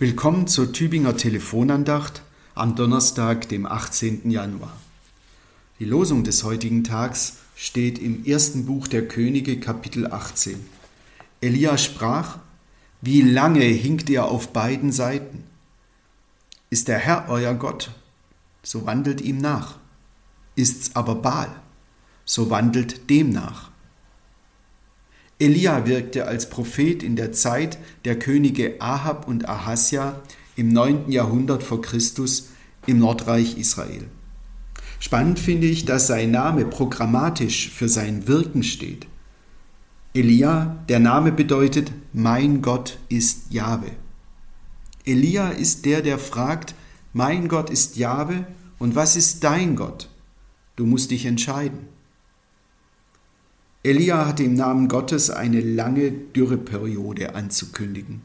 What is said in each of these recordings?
Willkommen zur Tübinger Telefonandacht am Donnerstag, dem 18. Januar. Die Losung des heutigen Tags steht im ersten Buch der Könige, Kapitel 18. Elia sprach: Wie lange hinkt ihr auf beiden Seiten? Ist der Herr euer Gott, so wandelt ihm nach. Ist's aber Baal, so wandelt dem nach. Elia wirkte als Prophet in der Zeit der Könige Ahab und Ahasja im 9. Jahrhundert vor Christus im Nordreich Israel. Spannend finde ich, dass sein Name programmatisch für sein Wirken steht. Elia, der Name bedeutet, mein Gott ist Jahwe. Elia ist der, der fragt, mein Gott ist Jahwe und was ist dein Gott? Du musst dich entscheiden. Elia hatte im Namen Gottes eine lange Dürreperiode anzukündigen.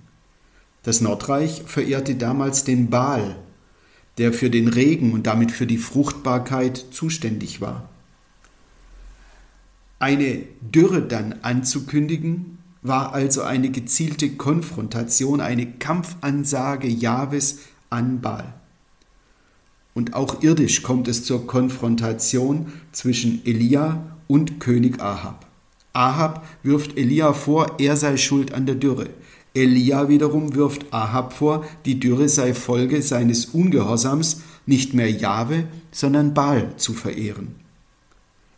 Das Nordreich verehrte damals den Baal, der für den Regen und damit für die Fruchtbarkeit zuständig war. Eine Dürre dann anzukündigen, war also eine gezielte Konfrontation, eine Kampfansage Jahwes an Baal. Und auch irdisch kommt es zur Konfrontation zwischen Elia und König Ahab. Ahab wirft Elia vor, er sei schuld an der Dürre. Elia wiederum wirft Ahab vor, die Dürre sei Folge seines Ungehorsams, nicht mehr Jahwe, sondern Baal zu verehren.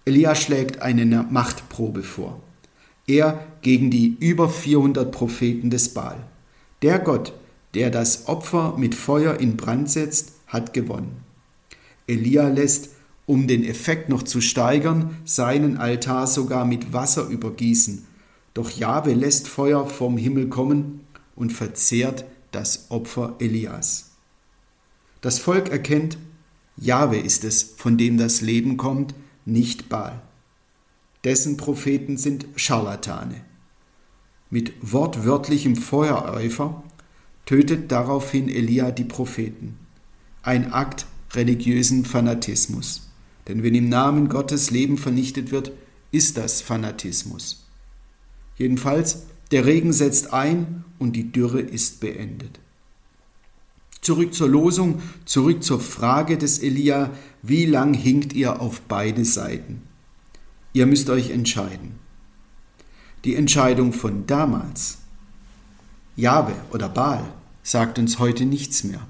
Elia schlägt eine Machtprobe vor. Er gegen die über 400 Propheten des Baal. Der Gott, der das Opfer mit Feuer in Brand setzt, hat gewonnen. Elia lässt um den Effekt noch zu steigern, seinen Altar sogar mit Wasser übergießen. Doch Jahwe lässt Feuer vom Himmel kommen und verzehrt das Opfer Elias. Das Volk erkennt, Jahwe ist es, von dem das Leben kommt, nicht Baal. Dessen Propheten sind Scharlatane. Mit wortwörtlichem Feuereifer tötet daraufhin Elia die Propheten. Ein Akt religiösen Fanatismus. Denn wenn im Namen Gottes Leben vernichtet wird, ist das Fanatismus. Jedenfalls, der Regen setzt ein und die Dürre ist beendet. Zurück zur Losung, zurück zur Frage des Elia, wie lang hinkt ihr auf beide Seiten? Ihr müsst euch entscheiden. Die Entscheidung von damals, Jahwe oder Baal, sagt uns heute nichts mehr.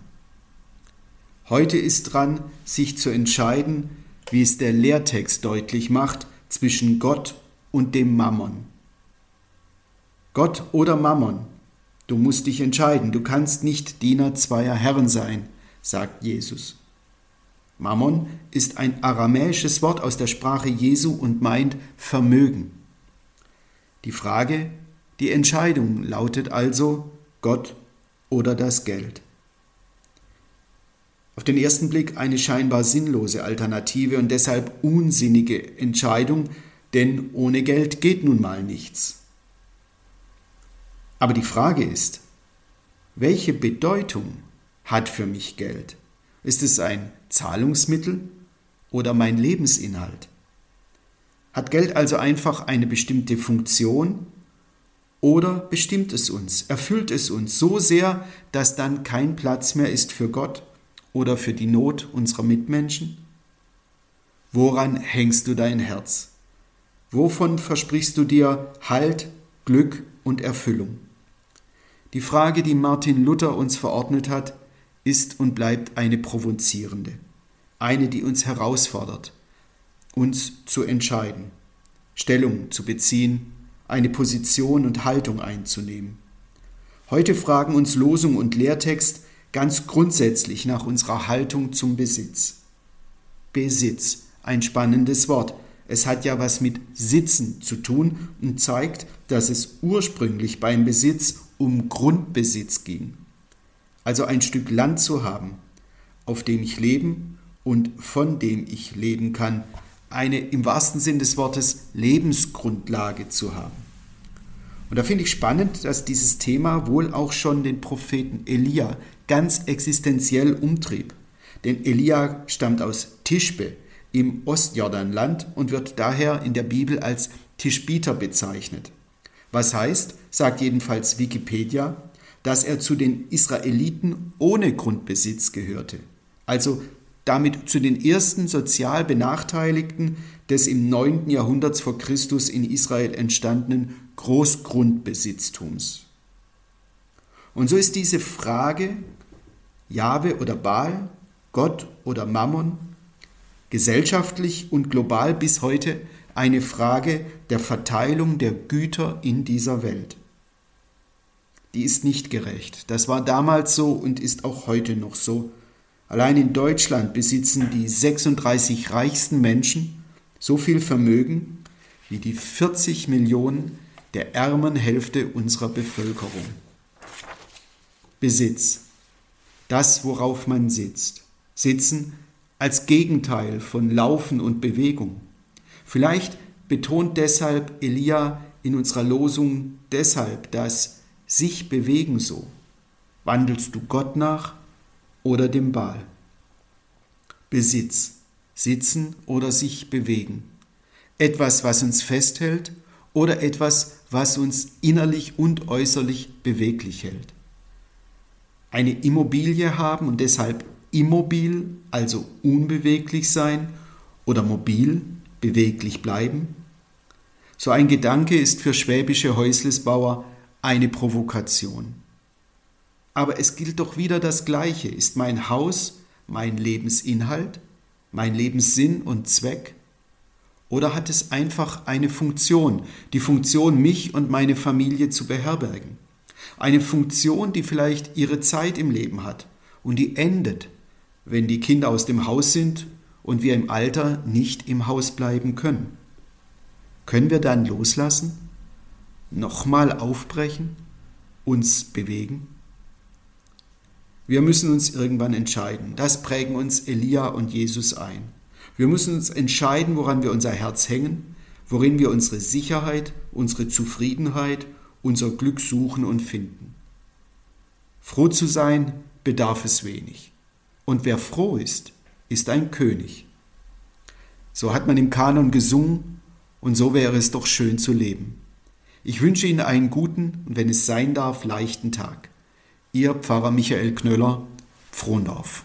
Heute ist dran, sich zu entscheiden, wie es der Lehrtext deutlich macht, zwischen Gott und dem Mammon. Gott oder Mammon, du musst dich entscheiden, du kannst nicht Diener zweier Herren sein, sagt Jesus. Mammon ist ein aramäisches Wort aus der Sprache Jesu und meint Vermögen. Die Frage, die Entscheidung lautet also Gott oder das Geld. Auf den ersten Blick eine scheinbar sinnlose Alternative und deshalb unsinnige Entscheidung, denn ohne Geld geht nun mal nichts. Aber die Frage ist, welche Bedeutung hat für mich Geld? Ist es ein Zahlungsmittel oder mein Lebensinhalt? Hat Geld also einfach eine bestimmte Funktion oder bestimmt es uns, erfüllt es uns so sehr, dass dann kein Platz mehr ist für Gott oder für die Not unserer Mitmenschen? Woran hängst du dein Herz? Wovon versprichst du dir Halt, Glück und Erfüllung? Die Frage, die Martin Luther uns verordnet hat, ist und bleibt eine provozierende, eine, die uns herausfordert, uns zu entscheiden, Stellung zu beziehen, eine Position und Haltung einzunehmen. Heute fragen uns Losung und Lehrtext, ganz grundsätzlich nach unserer Haltung zum Besitz. Besitz, ein spannendes Wort. Es hat ja was mit Sitzen zu tun und zeigt, dass es ursprünglich beim Besitz um Grundbesitz ging. Also ein Stück Land zu haben, auf dem ich leben und von dem ich leben kann, eine im wahrsten Sinn des Wortes Lebensgrundlage zu haben. Und da finde ich spannend, dass dieses Thema wohl auch schon den Propheten Elia ganz existenziell umtrieb. Denn Elia stammt aus Tischbe im Ostjordanland und wird daher in der Bibel als Tischbiter bezeichnet. Was heißt, sagt jedenfalls Wikipedia, dass er zu den Israeliten ohne Grundbesitz gehörte, also damit zu den ersten sozial Benachteiligten des im 9. Jahrhundert vor Christus in Israel entstandenen Großgrundbesitztums. Und so ist diese Frage, Jahwe oder Baal, Gott oder Mammon, gesellschaftlich und global bis heute eine Frage der Verteilung der Güter in dieser Welt. Die ist nicht gerecht. Das war damals so und ist auch heute noch so. Allein in Deutschland besitzen die 36 reichsten Menschen so viel Vermögen wie die 40 Millionen der ärmeren Hälfte unserer Bevölkerung. Besitz, das, worauf man sitzt. Sitzen als Gegenteil von Laufen und Bewegung. Vielleicht betont deshalb Elia in unserer Losung deshalb das sich bewegen so. Wandelst du Gott nach oder dem Baal? Besitz, sitzen oder sich bewegen. Etwas, was uns festhält oder etwas, was uns innerlich und äußerlich beweglich hält. Eine Immobilie haben und deshalb immobil, also unbeweglich sein, oder mobil, beweglich bleiben? So ein Gedanke ist für schwäbische Häuslesbauer eine Provokation. Aber es gilt doch wieder das Gleiche. Ist mein Haus mein Lebensinhalt, mein Lebenssinn und Zweck? Oder hat es einfach eine Funktion, die Funktion, mich und meine Familie zu beherbergen? Eine Funktion, die vielleicht ihre Zeit im Leben hat und die endet, wenn die Kinder aus dem Haus sind und wir im Alter nicht im Haus bleiben können. Können wir dann loslassen? Nochmal aufbrechen? Uns bewegen? Wir müssen uns irgendwann entscheiden. Das prägen uns Elia und Jesus ein. Wir müssen uns entscheiden, woran wir unser Herz hängen, worin wir unsere Sicherheit, unsere Zufriedenheit, unser Glück suchen und finden. Froh zu sein bedarf es wenig. Und wer froh ist, ist ein König. So hat man im Kanon gesungen und so wäre es doch schön zu leben. Ich wünsche Ihnen einen guten und wenn es sein darf, leichten Tag. Ihr Pfarrer Michael Knöller, Frohndorf.